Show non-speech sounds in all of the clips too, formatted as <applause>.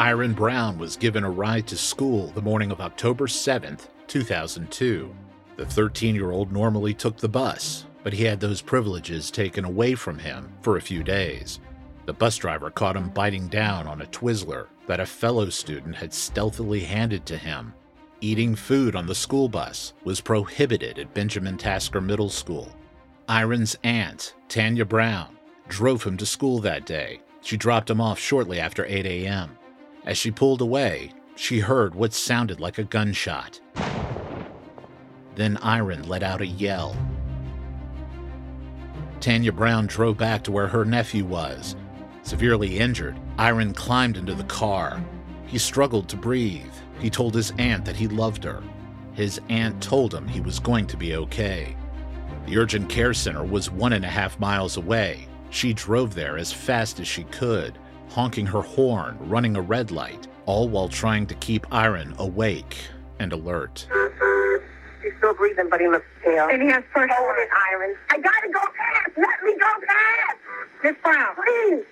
Iran Brown was given a ride to school the morning of October 7th, 2002. The 13 year old normally took the bus, but he had those privileges taken away from him for a few days. The bus driver caught him biting down on a Twizzler that a fellow student had stealthily handed to him. Eating food on the school bus was prohibited at Benjamin Tasker Middle School. Iran's aunt, Tanya Brown, drove him to school that day. She dropped him off shortly after 8 a.m. As she pulled away, she heard what sounded like a gunshot. Then Iran let out a yell. Tanya Brown drove back to where her nephew was. Severely injured, Iran climbed into the car. He struggled to breathe. He told his aunt that he loved her. His aunt told him he was going to be okay. The urgent care center was one and a half miles away. She drove there as fast as she could honking her horn, running a red light, all while trying to keep Iran awake and alert. He's still breathing, but he looks pale. And he has first Hold it, Iran. I gotta go past. Let me go past. Miss Brown. Please.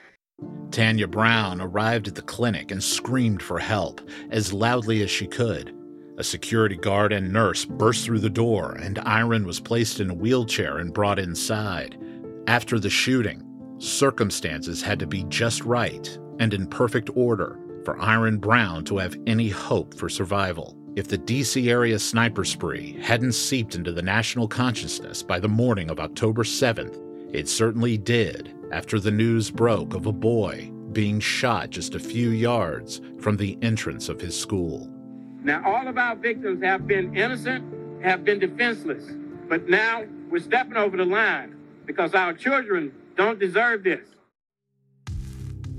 Tanya Brown arrived at the clinic and screamed for help as loudly as she could. A security guard and nurse burst through the door, and Iran was placed in a wheelchair and brought inside. After the shooting, Circumstances had to be just right and in perfect order for Iran Brown to have any hope for survival. If the DC area sniper spree hadn't seeped into the national consciousness by the morning of October 7th, it certainly did after the news broke of a boy being shot just a few yards from the entrance of his school. Now, all of our victims have been innocent, have been defenseless, but now we're stepping over the line because our children don't deserve this.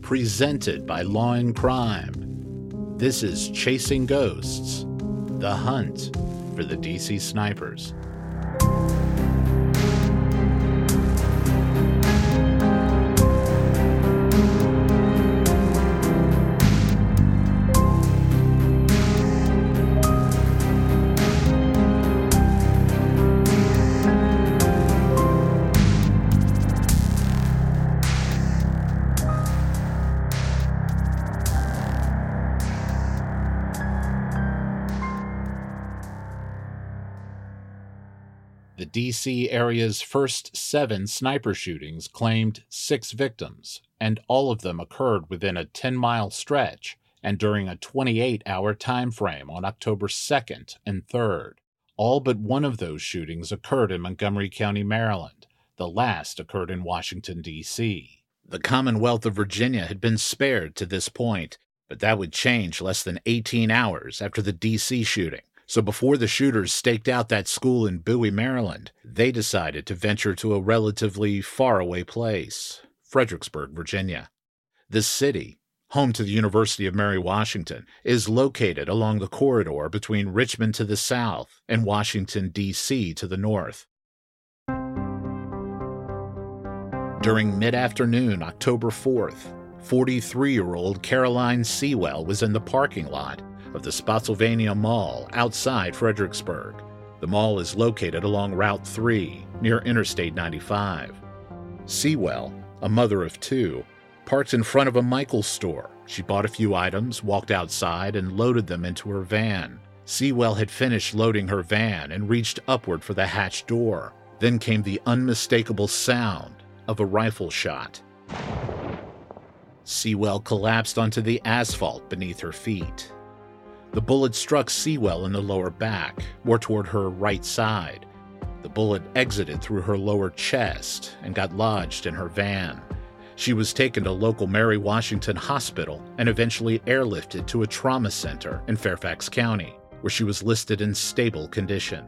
Presented by Law and Crime. This is Chasing Ghosts The Hunt for the DC Snipers. DC area's first seven sniper shootings claimed six victims, and all of them occurred within a 10 mile stretch and during a 28 hour time frame on October 2nd and 3rd. All but one of those shootings occurred in Montgomery County, Maryland. The last occurred in Washington, D.C. The Commonwealth of Virginia had been spared to this point, but that would change less than 18 hours after the D.C. shooting. So before the shooters staked out that school in Bowie, Maryland, they decided to venture to a relatively faraway place, Fredericksburg, Virginia. The city, home to the University of Mary Washington, is located along the corridor between Richmond to the south and Washington, D.C. to the north. During mid afternoon, October 4th, 43 year old Caroline Seawell was in the parking lot of the Spotsylvania Mall outside Fredericksburg. The mall is located along Route 3 near Interstate 95. Seawell, a mother of two, parked in front of a Michaels store. She bought a few items, walked outside, and loaded them into her van. Seawell had finished loading her van and reached upward for the hatch door. Then came the unmistakable sound of a rifle shot. Seawell collapsed onto the asphalt beneath her feet. The bullet struck Seawell in the lower back, more toward her right side. The bullet exited through her lower chest and got lodged in her van. She was taken to local Mary Washington Hospital and eventually airlifted to a trauma center in Fairfax County, where she was listed in stable condition.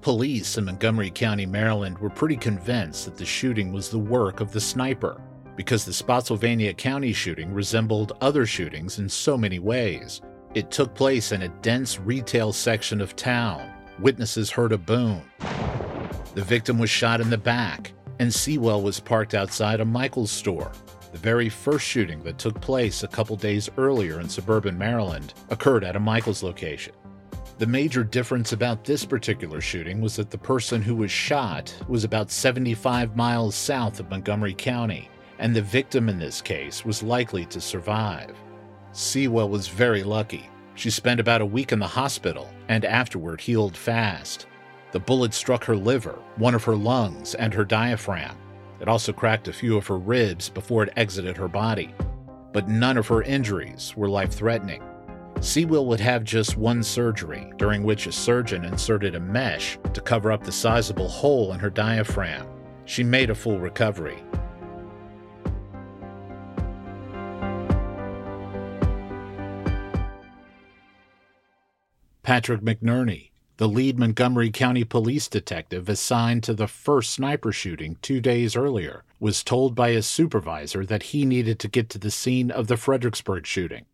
Police in Montgomery County, Maryland were pretty convinced that the shooting was the work of the sniper because the Spotsylvania County shooting resembled other shootings in so many ways. It took place in a dense retail section of town. Witnesses heard a boom. The victim was shot in the back, and Seawell was parked outside a Michaels store. The very first shooting that took place a couple days earlier in suburban Maryland occurred at a Michaels location. The major difference about this particular shooting was that the person who was shot was about 75 miles south of Montgomery County, and the victim in this case was likely to survive. Seawell was very lucky. She spent about a week in the hospital and afterward healed fast. The bullet struck her liver, one of her lungs, and her diaphragm. It also cracked a few of her ribs before it exited her body. But none of her injuries were life threatening. Seawell would have just one surgery, during which a surgeon inserted a mesh to cover up the sizable hole in her diaphragm. She made a full recovery. Patrick McNerney, the lead Montgomery County police detective assigned to the first sniper shooting two days earlier, was told by his supervisor that he needed to get to the scene of the Fredericksburg shooting.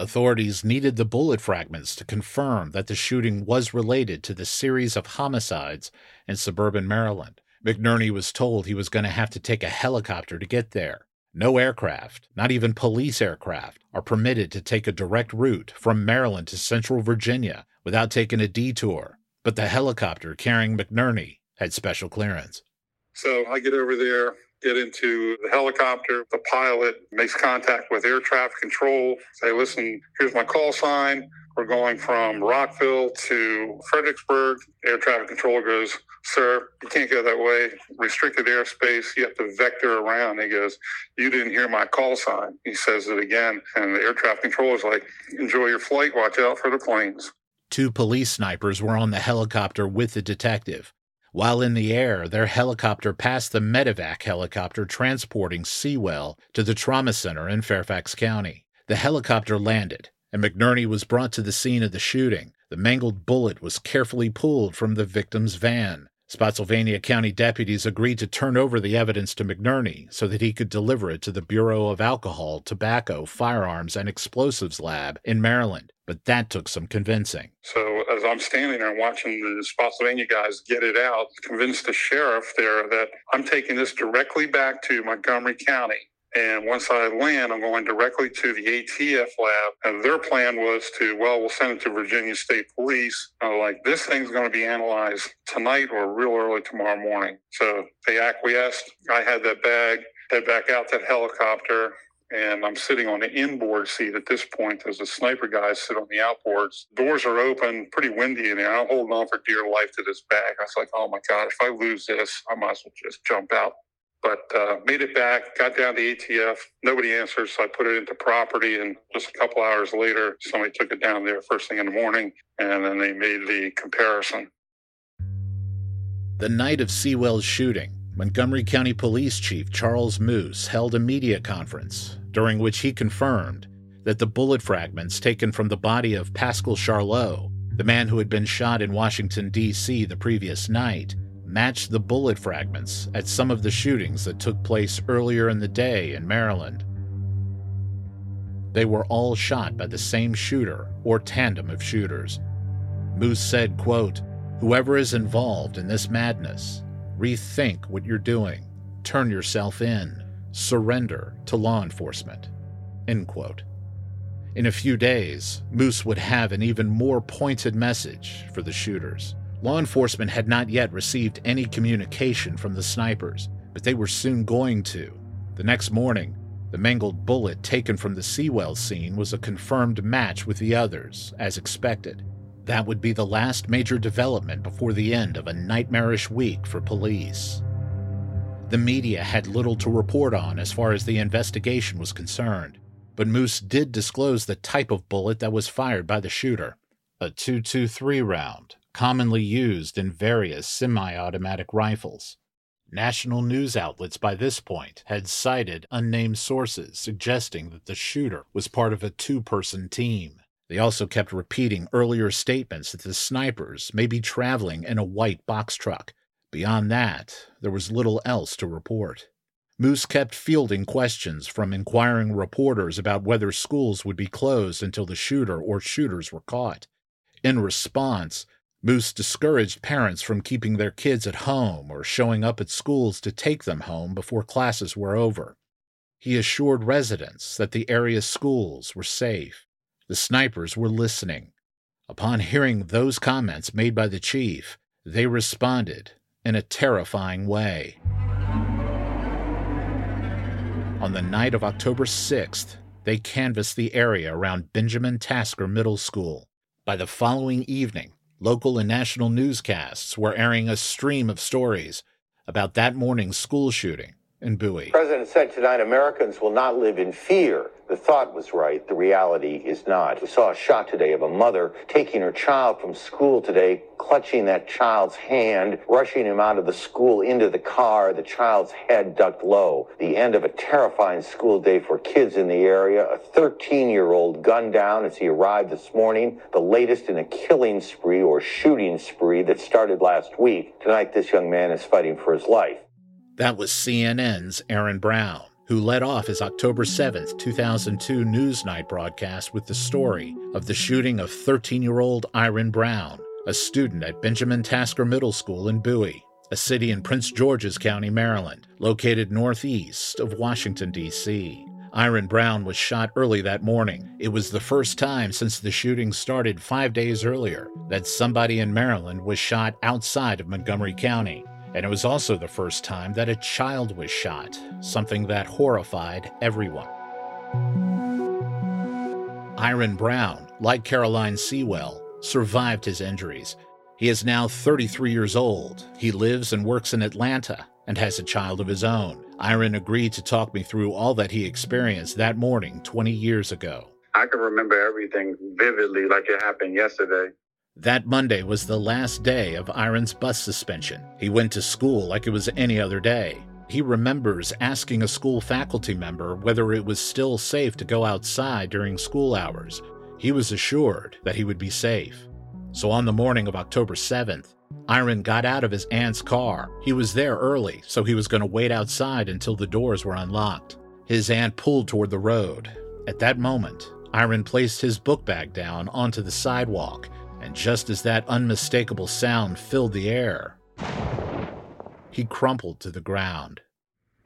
Authorities needed the bullet fragments to confirm that the shooting was related to the series of homicides in suburban Maryland. McNerney was told he was going to have to take a helicopter to get there. No aircraft, not even police aircraft, are permitted to take a direct route from Maryland to central Virginia without taking a detour. But the helicopter carrying McNerney had special clearance. So I get over there, get into the helicopter. The pilot makes contact with air traffic control, say, listen, here's my call sign. We're going from Rockville to Fredericksburg. Air traffic control goes, sir, you can't go that way. Restricted airspace. You have to vector around. He goes, you didn't hear my call sign. He says it again. And the air traffic controller is like, enjoy your flight. Watch out for the planes. Two police snipers were on the helicopter with the detective. While in the air, their helicopter passed the medevac helicopter transporting Seawell to the trauma center in Fairfax County. The helicopter landed, and McNerney was brought to the scene of the shooting. The mangled bullet was carefully pulled from the victim's van. Spotsylvania County deputies agreed to turn over the evidence to McNerney so that he could deliver it to the Bureau of Alcohol, Tobacco, Firearms, and Explosives Lab in Maryland, but that took some convincing. So as I'm standing there watching the Spotsylvania guys get it out, convince the sheriff there that I'm taking this directly back to Montgomery County and once I land, I'm going directly to the ATF lab. And their plan was to, well, we'll send it to Virginia State Police. I'm like, this thing's going to be analyzed tonight or real early tomorrow morning. So they acquiesced. I had that bag, head back out that helicopter. And I'm sitting on the inboard seat at this point as the sniper guys sit on the outboards. Doors are open, pretty windy in there. I'm holding on for dear life to this bag. I was like, oh my God, if I lose this, I might as well just jump out but uh, made it back, got down to ATF. Nobody answered, so I put it into property. And just a couple hours later, somebody took it down there first thing in the morning, and then they made the comparison. The night of Seawell's shooting, Montgomery County Police Chief Charles Moose held a media conference during which he confirmed that the bullet fragments taken from the body of Pascal Charlot, the man who had been shot in Washington, D.C. the previous night, matched the bullet fragments at some of the shootings that took place earlier in the day in Maryland. They were all shot by the same shooter or tandem of shooters. Moose said, quote, Whoever is involved in this madness, rethink what you're doing, turn yourself in, surrender to law enforcement. End quote. In a few days, Moose would have an even more pointed message for the shooters. Law enforcement had not yet received any communication from the snipers, but they were soon going to. The next morning, the mangled bullet taken from the Seawell scene was a confirmed match with the others, as expected. That would be the last major development before the end of a nightmarish week for police. The media had little to report on as far as the investigation was concerned, but Moose did disclose the type of bullet that was fired by the shooter a 223 round, commonly used in various semi automatic rifles. National news outlets by this point had cited unnamed sources suggesting that the shooter was part of a two person team. They also kept repeating earlier statements that the snipers may be traveling in a white box truck. Beyond that, there was little else to report. Moose kept fielding questions from inquiring reporters about whether schools would be closed until the shooter or shooters were caught. In response, Moose discouraged parents from keeping their kids at home or showing up at schools to take them home before classes were over. He assured residents that the area's schools were safe. The snipers were listening. Upon hearing those comments made by the chief, they responded in a terrifying way. On the night of October 6th, they canvassed the area around Benjamin Tasker Middle School. By the following evening, local and national newscasts were airing a stream of stories about that morning's school shooting in Bowie. The president said tonight Americans will not live in fear. The thought was right, the reality is not. We saw a shot today of a mother taking her child from school today, clutching that child's hand, rushing him out of the school into the car, the child's head ducked low. The end of a terrifying school day for kids in the area. A 13 year old gunned down as he arrived this morning, the latest in a killing spree or shooting spree that started last week. Tonight, this young man is fighting for his life. That was CNN's Aaron Brown, who led off his October 7, 2002 Newsnight broadcast with the story of the shooting of 13 year old Iran Brown, a student at Benjamin Tasker Middle School in Bowie, a city in Prince George's County, Maryland, located northeast of Washington, D.C. Iran Brown was shot early that morning. It was the first time since the shooting started five days earlier that somebody in Maryland was shot outside of Montgomery County. And it was also the first time that a child was shot, something that horrified everyone. Iran Brown, like Caroline Seawell, survived his injuries. He is now 33 years old. He lives and works in Atlanta and has a child of his own. Iran agreed to talk me through all that he experienced that morning 20 years ago. I can remember everything vividly like it happened yesterday. That Monday was the last day of Iran's bus suspension. He went to school like it was any other day. He remembers asking a school faculty member whether it was still safe to go outside during school hours. He was assured that he would be safe. So on the morning of October 7th, Iran got out of his aunt's car. He was there early, so he was going to wait outside until the doors were unlocked. His aunt pulled toward the road. At that moment, Iran placed his book bag down onto the sidewalk and just as that unmistakable sound filled the air, he crumpled to the ground.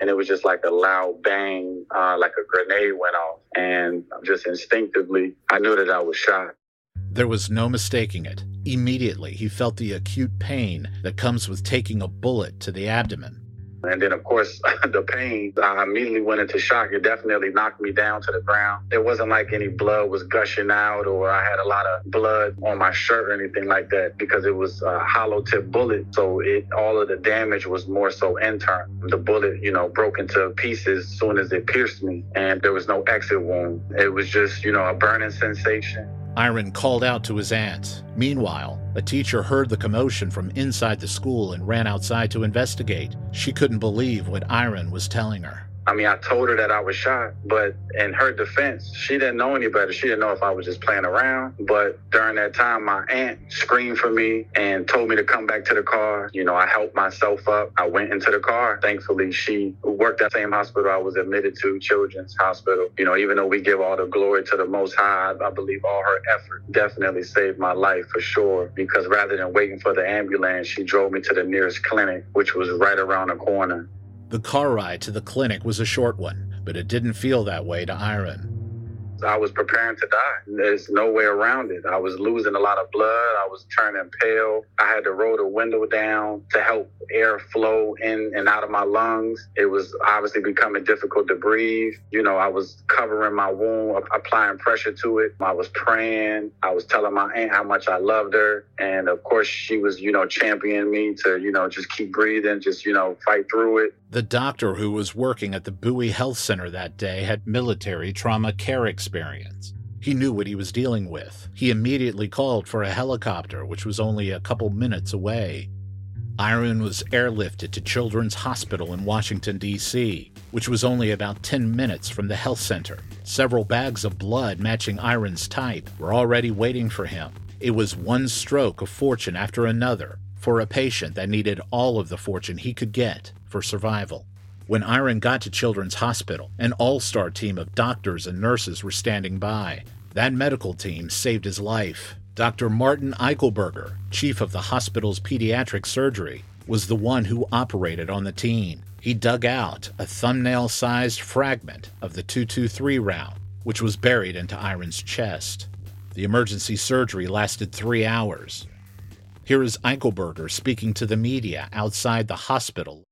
And it was just like a loud bang, uh, like a grenade went off. And just instinctively, I knew that I was shot. There was no mistaking it. Immediately, he felt the acute pain that comes with taking a bullet to the abdomen. And then, of course, <laughs> the pain, I immediately went into shock. It definitely knocked me down to the ground. It wasn't like any blood was gushing out or I had a lot of blood on my shirt or anything like that because it was a hollow tip bullet. So it all of the damage was more so internal. The bullet, you know, broke into pieces as soon as it pierced me and there was no exit wound. It was just, you know, a burning sensation. Iran called out to his aunt. Meanwhile, a teacher heard the commotion from inside the school and ran outside to investigate. She couldn't believe what Iran was telling her. I mean, I told her that I was shot, but in her defense, she didn't know any better. She didn't know if I was just playing around. But during that time, my aunt screamed for me and told me to come back to the car. You know, I helped myself up. I went into the car. Thankfully, she worked at the same hospital I was admitted to, Children's Hospital. You know, even though we give all the glory to the Most High, I believe all her effort definitely saved my life for sure. Because rather than waiting for the ambulance, she drove me to the nearest clinic, which was right around the corner. The car ride to the clinic was a short one, but it didn't feel that way to Iran. I was preparing to die. There's no way around it. I was losing a lot of blood. I was turning pale. I had to roll the window down to help air flow in and out of my lungs. It was obviously becoming difficult to breathe. You know, I was covering my wound, applying pressure to it. I was praying. I was telling my aunt how much I loved her. And of course, she was, you know, championing me to, you know, just keep breathing, just, you know, fight through it. The doctor who was working at the Bowie Health Center that day had military trauma care experience. He knew what he was dealing with. He immediately called for a helicopter, which was only a couple minutes away. Iran was airlifted to Children's Hospital in Washington, D.C., which was only about 10 minutes from the health center. Several bags of blood matching Iran's type were already waiting for him. It was one stroke of fortune after another for a patient that needed all of the fortune he could get for survival. When Iran got to Children's Hospital, an all star team of doctors and nurses were standing by. That medical team saved his life. Dr. Martin Eichelberger, chief of the hospital's pediatric surgery, was the one who operated on the teen. He dug out a thumbnail sized fragment of the 223 round, which was buried into Iran's chest. The emergency surgery lasted three hours. Here is Eichelberger speaking to the media outside the hospital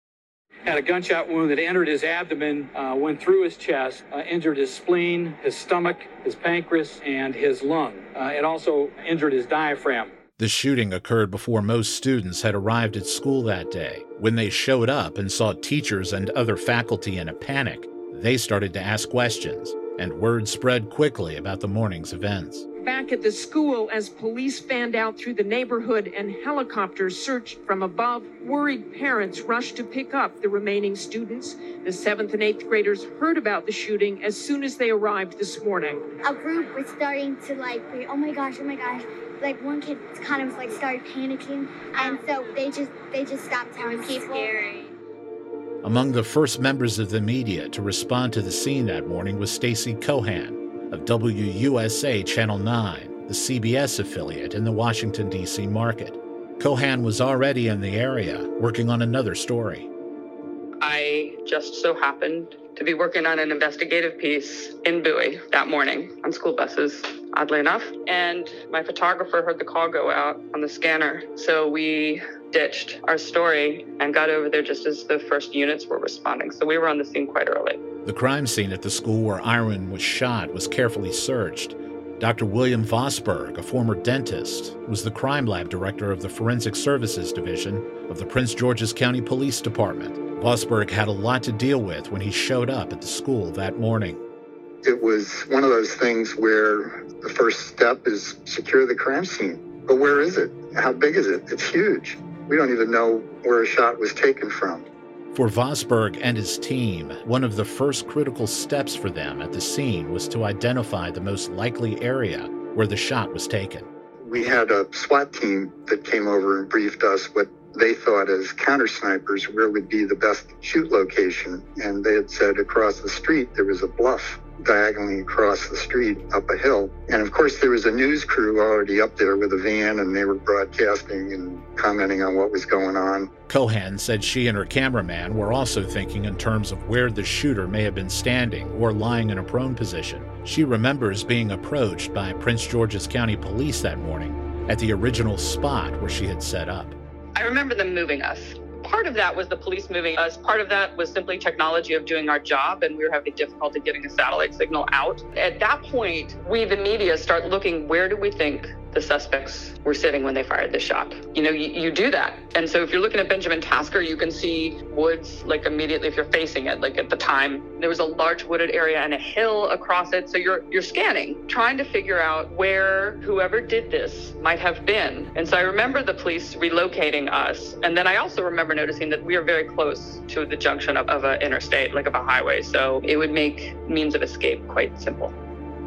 had a gunshot wound that entered his abdomen, uh, went through his chest, uh, injured his spleen, his stomach, his pancreas, and his lung. Uh, it also injured his diaphragm. The shooting occurred before most students had arrived at school that day. When they showed up and saw teachers and other faculty in a panic, they started to ask questions, and word spread quickly about the morning's events back at the school as police fanned out through the neighborhood and helicopters searched from above. Worried parents rushed to pick up the remaining students. The seventh and eighth graders heard about the shooting as soon as they arrived this morning. A group was starting to like, oh my gosh, oh my gosh. Like one kid kind of like started panicking, and so they just they just stopped telling people. Scary. Among the first members of the media to respond to the scene that morning was Stacy Cohan, of WUSA Channel 9, the CBS affiliate in the Washington, D.C. market. Cohan was already in the area working on another story. I just so happened to be working on an investigative piece in Bowie that morning on school buses, oddly enough. And my photographer heard the call go out on the scanner. So we ditched our story and got over there just as the first units were responding. So we were on the scene quite early. The crime scene at the school where Iran was shot was carefully searched. Dr. William Vosberg, a former dentist, was the crime lab director of the Forensic Services Division of the Prince George's County Police Department. Vosberg had a lot to deal with when he showed up at the school that morning. It was one of those things where the first step is secure the crime scene. But where is it? How big is it? It's huge. We don't even know where a shot was taken from. For Vosberg and his team, one of the first critical steps for them at the scene was to identify the most likely area where the shot was taken. We had a SWAT team that came over and briefed us what they thought as counter snipers where would be the best shoot location. And they had said across the street there was a bluff diagonally across the street up a hill. And of course, there was a news crew already up there with a van, and they were broadcasting and commenting on what was going on. Cohan said she and her cameraman were also thinking in terms of where the shooter may have been standing or lying in a prone position. She remembers being approached by Prince George's County Police that morning at the original spot where she had set up. I remember them moving us part of that was the police moving us. Part of that was simply technology of doing our job, and we were having difficulty getting a satellite signal out. At that point, we, the media, start looking where do we think the suspects were sitting when they fired the shot. You know, you, you do that. And so if you're looking at Benjamin Tasker, you can see woods like immediately if you're facing it. Like at the time, there was a large wooded area and a hill across it. So you're you're scanning, trying to figure out where whoever did this might have been. And so I remember the police relocating us. And then I also remember noticing that we are very close to the junction of, of an interstate, like of a highway. So it would make means of escape quite simple.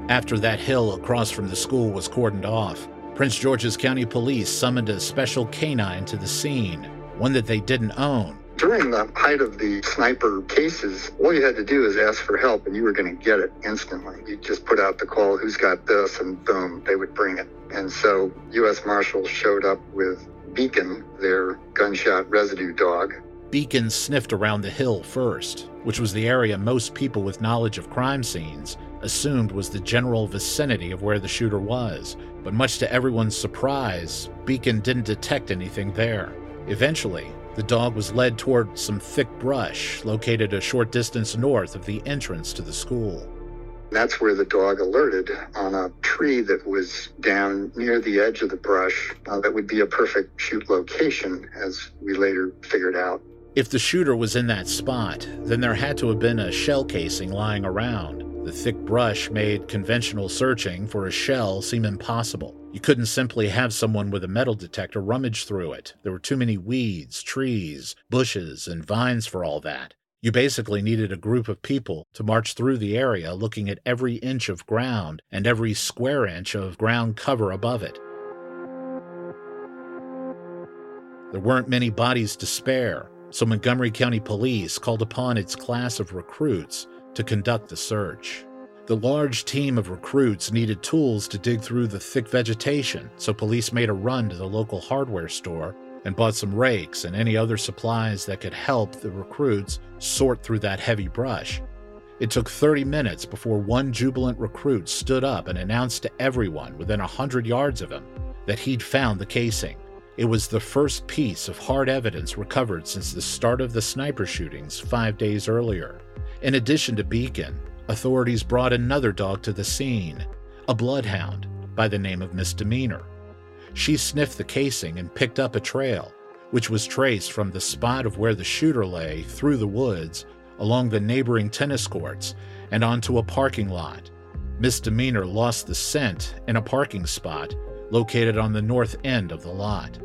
After that hill across from the school was cordoned off, Prince George's County Police summoned a special canine to the scene, one that they didn't own. During the height of the sniper cases, all you had to do is ask for help and you were going to get it instantly. You just put out the call, who's got this, and boom, they would bring it. And so U.S. Marshals showed up with Beacon, their gunshot residue dog. Beacon sniffed around the hill first, which was the area most people with knowledge of crime scenes assumed was the general vicinity of where the shooter was, but much to everyone's surprise, Beacon didn't detect anything there. Eventually, the dog was led toward some thick brush located a short distance north of the entrance to the school. That's where the dog alerted on a tree that was down near the edge of the brush. Uh, that would be a perfect shoot location, as we later figured out. If the shooter was in that spot, then there had to have been a shell casing lying around. The thick brush made conventional searching for a shell seem impossible. You couldn't simply have someone with a metal detector rummage through it. There were too many weeds, trees, bushes, and vines for all that. You basically needed a group of people to march through the area looking at every inch of ground and every square inch of ground cover above it. There weren't many bodies to spare, so Montgomery County Police called upon its class of recruits to conduct the search. The large team of recruits needed tools to dig through the thick vegetation, so police made a run to the local hardware store and bought some rakes and any other supplies that could help the recruits sort through that heavy brush. It took 30 minutes before one jubilant recruit stood up and announced to everyone within a hundred yards of him that he'd found the casing, It was the first piece of hard evidence recovered since the start of the sniper shootings five days earlier. In addition to Beacon, authorities brought another dog to the scene, a bloodhound by the name of Misdemeanor. She sniffed the casing and picked up a trail, which was traced from the spot of where the shooter lay through the woods, along the neighboring tennis courts, and onto a parking lot. Misdemeanor lost the scent in a parking spot located on the north end of the lot.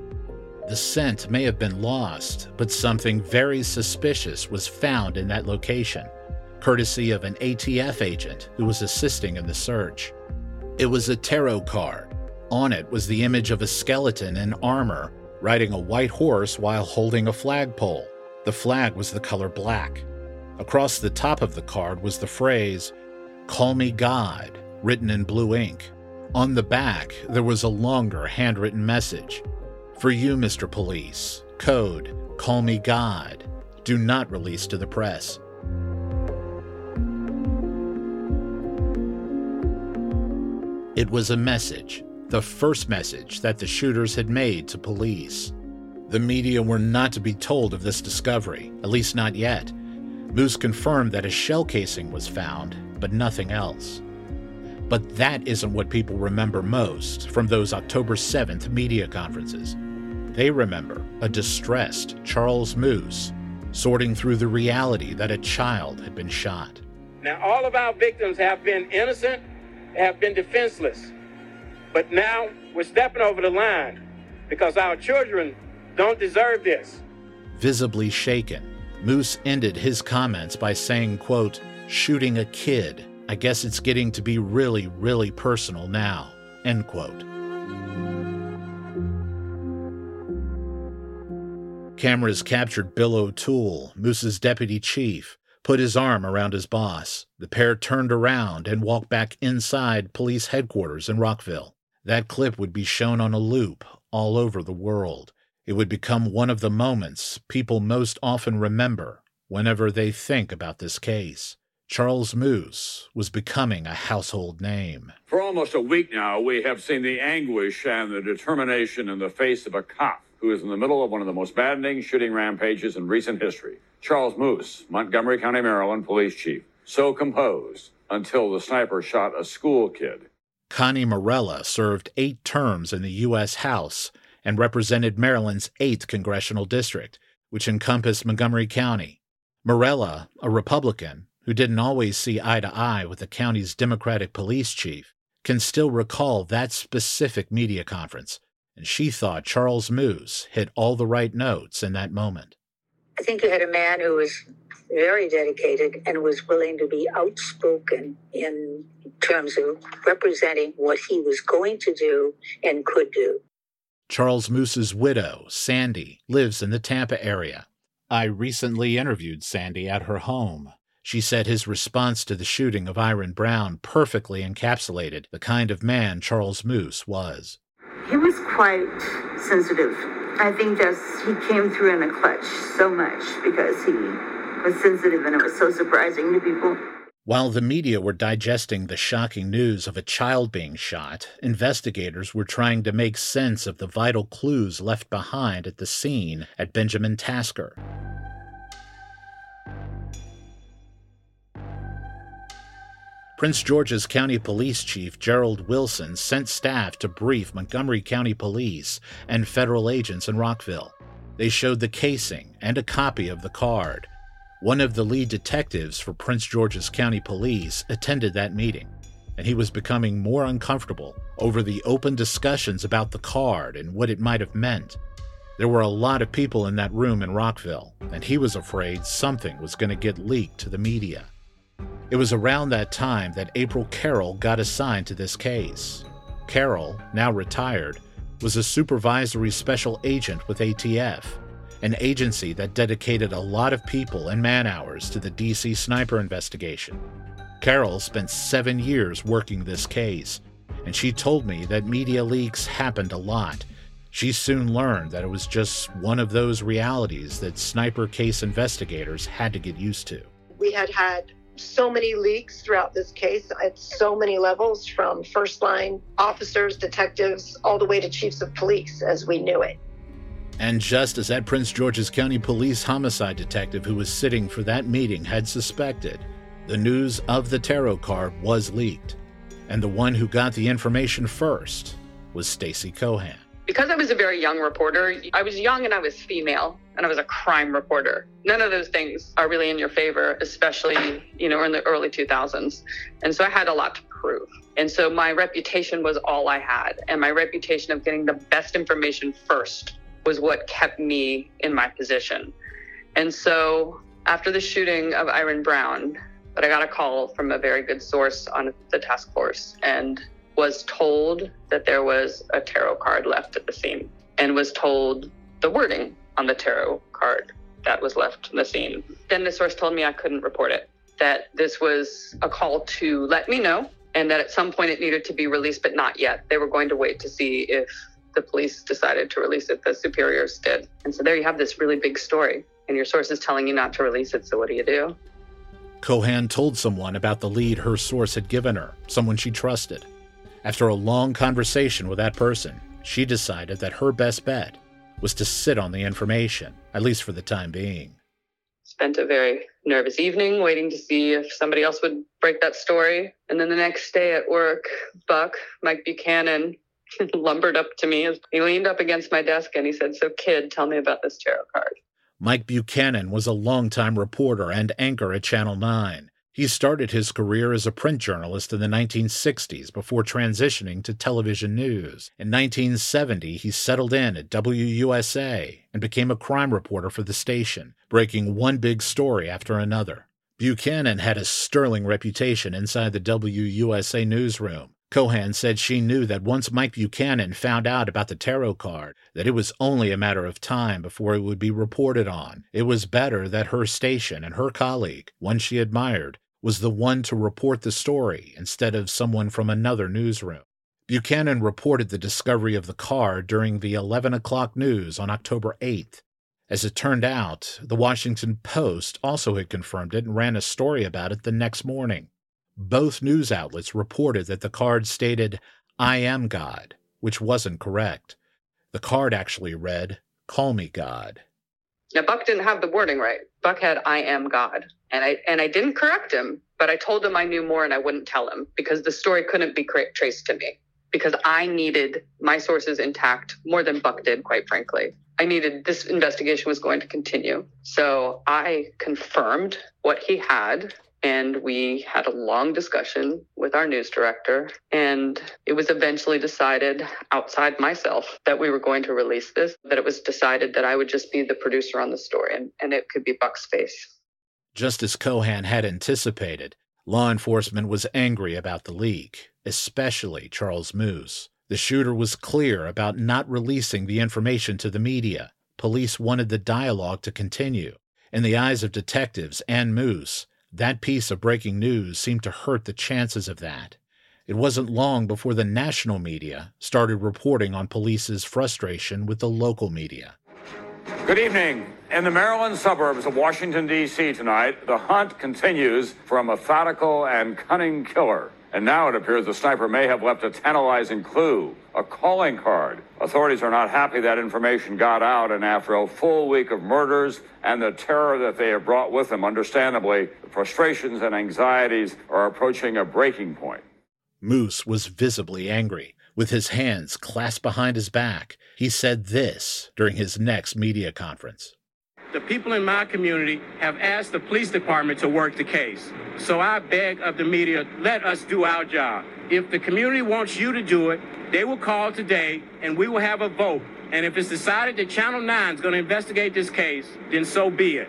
The scent may have been lost, but something very suspicious was found in that location, courtesy of an ATF agent who was assisting in the search. It was a tarot card. On it was the image of a skeleton in armor riding a white horse while holding a flagpole. The flag was the color black. Across the top of the card was the phrase, Call me God, written in blue ink. On the back, there was a longer handwritten message For you, Mr. Police, code, Call me God. Do not release to the press. It was a message, the first message that the shooters had made to police. The media were not to be told of this discovery, at least not yet. Moose confirmed that a shell casing was found, but nothing else. But that isn't what people remember most from those October 7th media conferences. They remember a distressed Charles Moose sorting through the reality that a child had been shot. Now, all of our victims have been innocent, have been defenseless. But now we're stepping over the line because our children don't deserve this. Visibly shaken, Moose ended his comments by saying, quote, shooting a kid I guess it's getting to be really, really personal now. End quote. Cameras captured Bill O'Toole, Moose's deputy chief, put his arm around his boss. The pair turned around and walked back inside police headquarters in Rockville. That clip would be shown on a loop all over the world. It would become one of the moments people most often remember whenever they think about this case. Charles Moose was becoming a household name. For almost a week now, we have seen the anguish and the determination in the face of a cop who is in the middle of one of the most maddening shooting rampages in recent history. Charles Moose, Montgomery County, Maryland police chief, so composed until the sniper shot a school kid. Connie Morella served eight terms in the U.S. House and represented Maryland's 8th congressional district, which encompassed Montgomery County. Morella, a Republican, who didn't always see eye to eye with the county's Democratic police chief, can still recall that specific media conference, and she thought Charles Moose hit all the right notes in that moment. I think you had a man who was very dedicated and was willing to be outspoken in terms of representing what he was going to do and could do. Charles Moose's widow, Sandy, lives in the Tampa area. I recently interviewed Sandy at her home. She said his response to the shooting of Iran Brown perfectly encapsulated the kind of man Charles Moose was. He was quite sensitive. I think just he came through in a clutch so much because he was sensitive and it was so surprising to people. While the media were digesting the shocking news of a child being shot, investigators were trying to make sense of the vital clues left behind at the scene at Benjamin Tasker. Prince George's County Police Chief Gerald Wilson sent staff to brief Montgomery County Police and federal agents in Rockville. They showed the casing and a copy of the card. One of the lead detectives for Prince George's County Police attended that meeting, and he was becoming more uncomfortable over the open discussions about the card and what it might have meant. There were a lot of people in that room in Rockville, and he was afraid something was going to get leaked to the media. It was around that time that April Carroll got assigned to this case. Carroll, now retired, was a supervisory special agent with ATF, an agency that dedicated a lot of people and man hours to the DC sniper investigation. Carroll spent seven years working this case, and she told me that media leaks happened a lot. She soon learned that it was just one of those realities that sniper case investigators had to get used to. We had had so many leaks throughout this case at so many levels from first line officers, detectives, all the way to chiefs of police as we knew it. And just as that Prince George's County Police homicide detective who was sitting for that meeting had suspected, the news of the tarot card was leaked. And the one who got the information first was Stacy Cohan. Because I was a very young reporter, I was young and I was female and I was a crime reporter. None of those things are really in your favor, especially, you know, in the early 2000s. And so I had a lot to prove. And so my reputation was all I had. And my reputation of getting the best information first was what kept me in my position. And so after the shooting of Iran Brown, but I got a call from a very good source on the task force and was told that there was a tarot card left at the scene and was told the wording on the tarot card that was left in the scene. Then the source told me I couldn't report it, that this was a call to let me know and that at some point it needed to be released, but not yet. They were going to wait to see if the police decided to release it, the superiors did. And so there you have this really big story, and your source is telling you not to release it, so what do you do? Cohan told someone about the lead her source had given her, someone she trusted. After a long conversation with that person, she decided that her best bet was to sit on the information, at least for the time being. Spent a very nervous evening waiting to see if somebody else would break that story. And then the next day at work, Buck, Mike Buchanan, <laughs> lumbered up to me. He leaned up against my desk and he said, So, kid, tell me about this tarot card. Mike Buchanan was a longtime reporter and anchor at Channel 9. He started his career as a print journalist in the 1960s before transitioning to television news. In 1970, he settled in at WUSA and became a crime reporter for the station, breaking one big story after another. Buchanan had a sterling reputation inside the WUSA newsroom. Cohan said she knew that once Mike Buchanan found out about the tarot card, that it was only a matter of time before it would be reported on. It was better that her station and her colleague, one she admired, was the one to report the story instead of someone from another newsroom. Buchanan reported the discovery of the car during the 11 o'clock news on October 8th. As it turned out, the Washington Post also had confirmed it and ran a story about it the next morning. Both news outlets reported that the card stated, I am God, which wasn't correct. The card actually read, Call me God. Now Buck didn't have the wording right. Buck had I am God. And I and I didn't correct him, but I told him I knew more and I wouldn't tell him because the story couldn't be cra- traced to me because I needed my sources intact more than Buck did, quite frankly. I needed this investigation was going to continue. So I confirmed what he had and we had a long discussion with our news director and it was eventually decided outside myself that we were going to release this that it was decided that i would just be the producer on the story and, and it could be buck's face. Just as cohan had anticipated. Law enforcement was angry about the leak especially charles moose the shooter was clear about not releasing the information to the media. Police wanted the dialogue to continue. In the eyes of detectives and moose that piece of breaking news seemed to hurt the chances of that. It wasn't long before the national media started reporting on police's frustration with the local media. Good evening. In the Maryland suburbs of Washington, D.C. tonight, the hunt continues for a methodical and cunning killer. And now it appears the sniper may have left a tantalizing clue, a calling card. Authorities are not happy that information got out, and after a full week of murders and the terror that they have brought with them, understandably, the frustrations and anxieties are approaching a breaking point. Moose was visibly angry. With his hands clasped behind his back, he said this during his next media conference. The people in my community have asked the police department to work the case. So I beg of the media, let us do our job. If the community wants you to do it, they will call today and we will have a vote. And if it's decided that Channel 9 is going to investigate this case, then so be it.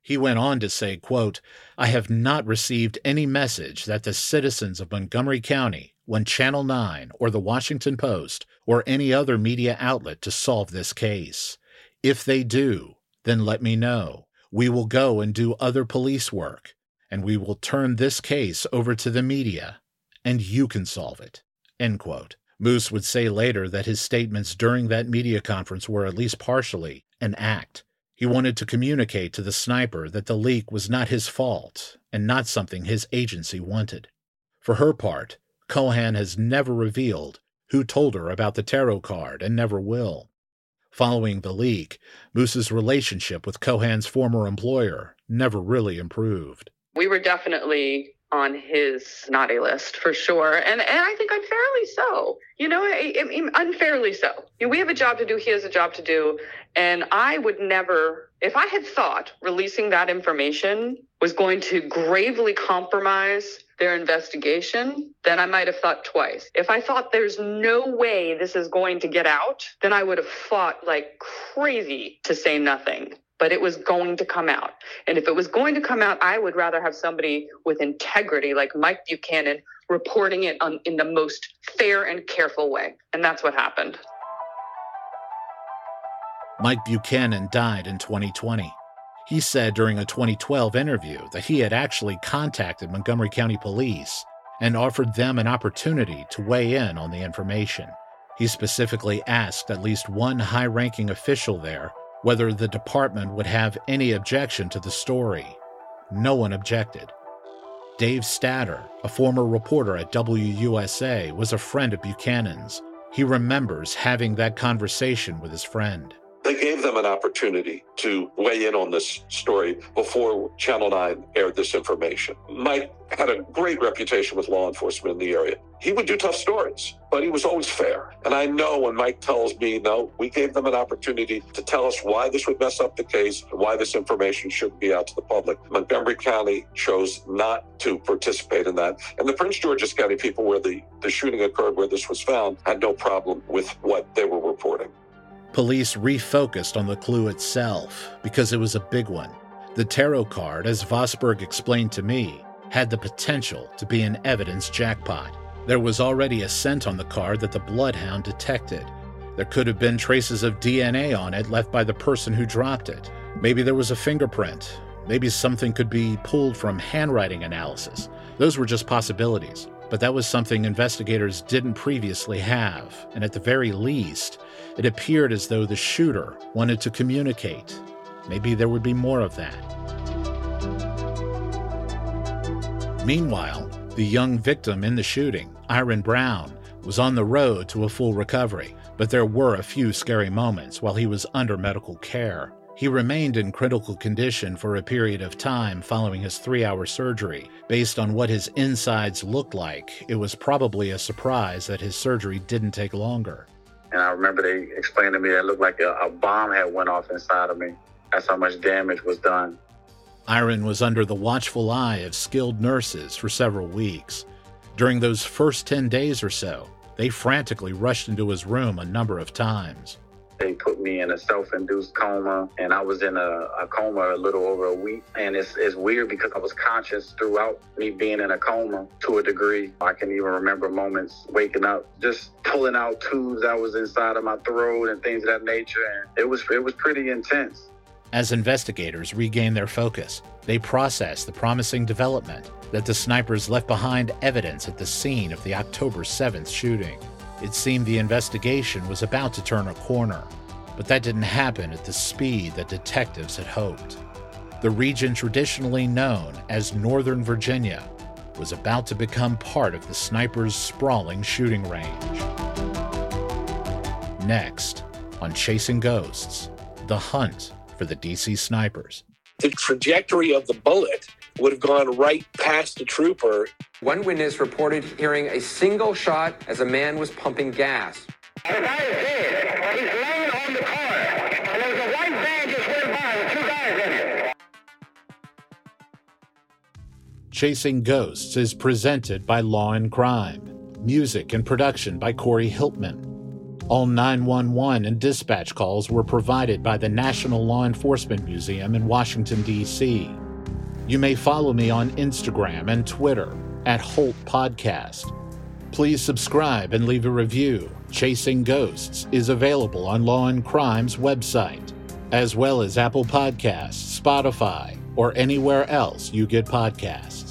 He went on to say, quote, I have not received any message that the citizens of Montgomery County want Channel 9 or the Washington Post or any other media outlet to solve this case. If they do, then let me know. We will go and do other police work, and we will turn this case over to the media, and you can solve it. End quote. Moose would say later that his statements during that media conference were at least partially an act. He wanted to communicate to the sniper that the leak was not his fault and not something his agency wanted. For her part, Cohan has never revealed who told her about the tarot card and never will. Following the leak, Moose's relationship with Cohan's former employer never really improved. We were definitely on his naughty list for sure. And and I think unfairly so. You know, I, I, unfairly so. You know, we have a job to do, he has a job to do. And I would never, if I had thought releasing that information was going to gravely compromise their investigation, then I might have thought twice. If I thought there's no way this is going to get out, then I would have fought like crazy to say nothing but it was going to come out. And if it was going to come out, I would rather have somebody with integrity like Mike Buchanan reporting it on, in the most fair and careful way. And that's what happened. Mike Buchanan died in 2020. He said during a 2012 interview that he had actually contacted Montgomery County Police and offered them an opportunity to weigh in on the information. He specifically asked at least one high ranking official there whether the department would have any objection to the story. No one objected. Dave Statter, a former reporter at WUSA, was a friend of Buchanan's. He remembers having that conversation with his friend. They gave them an opportunity to weigh in on this story before Channel 9 aired this information. Mike had a great reputation with law enforcement in the area. He would do tough stories, but he was always fair. And I know when Mike tells me, no, we gave them an opportunity to tell us why this would mess up the case, why this information shouldn't be out to the public. Montgomery County chose not to participate in that. And the Prince George's County people, where the, the shooting occurred, where this was found, had no problem with what they were reporting. Police refocused on the clue itself because it was a big one. The tarot card, as Vosberg explained to me, had the potential to be an evidence jackpot. There was already a scent on the card that the bloodhound detected. There could have been traces of DNA on it left by the person who dropped it. Maybe there was a fingerprint. Maybe something could be pulled from handwriting analysis. Those were just possibilities, but that was something investigators didn't previously have, and at the very least, it appeared as though the shooter wanted to communicate. Maybe there would be more of that. Meanwhile, the young victim in the shooting, Iran Brown, was on the road to a full recovery, but there were a few scary moments while he was under medical care. He remained in critical condition for a period of time following his three hour surgery. Based on what his insides looked like, it was probably a surprise that his surgery didn't take longer. And I remember they explained to me that it looked like a, a bomb had went off inside of me. That's how much damage was done. Iran was under the watchful eye of skilled nurses for several weeks. During those first 10 days or so, they frantically rushed into his room a number of times. They put me in a self-induced coma, and I was in a, a, coma a little over a week. And it's, it's weird because I was conscious throughout me being in a coma to a degree. I can even remember moments waking up, just pulling out tubes that was inside of my throat and things of that nature. And it was it was pretty intense. As investigators regain their focus, they process the promising development that the snipers left behind evidence at the scene of the October 7th shooting. It seemed the investigation was about to turn a corner, but that didn't happen at the speed that detectives had hoped. The region traditionally known as Northern Virginia was about to become part of the snipers' sprawling shooting range. Next, on Chasing Ghosts, the hunt for the DC snipers. The trajectory of the bullet would have gone right past the trooper. One witness reported hearing a single shot as a man was pumping gas. The guy is dead. He's laying on the car. And there was a white van just went by with two guys in it. Chasing Ghosts is presented by Law and Crime. Music and production by Corey Hiltman. All 911 and dispatch calls were provided by the National Law Enforcement Museum in Washington, D.C. You may follow me on Instagram and Twitter at Holt Podcast. Please subscribe and leave a review. Chasing Ghosts is available on Law and Crime's website, as well as Apple Podcasts, Spotify, or anywhere else you get podcasts.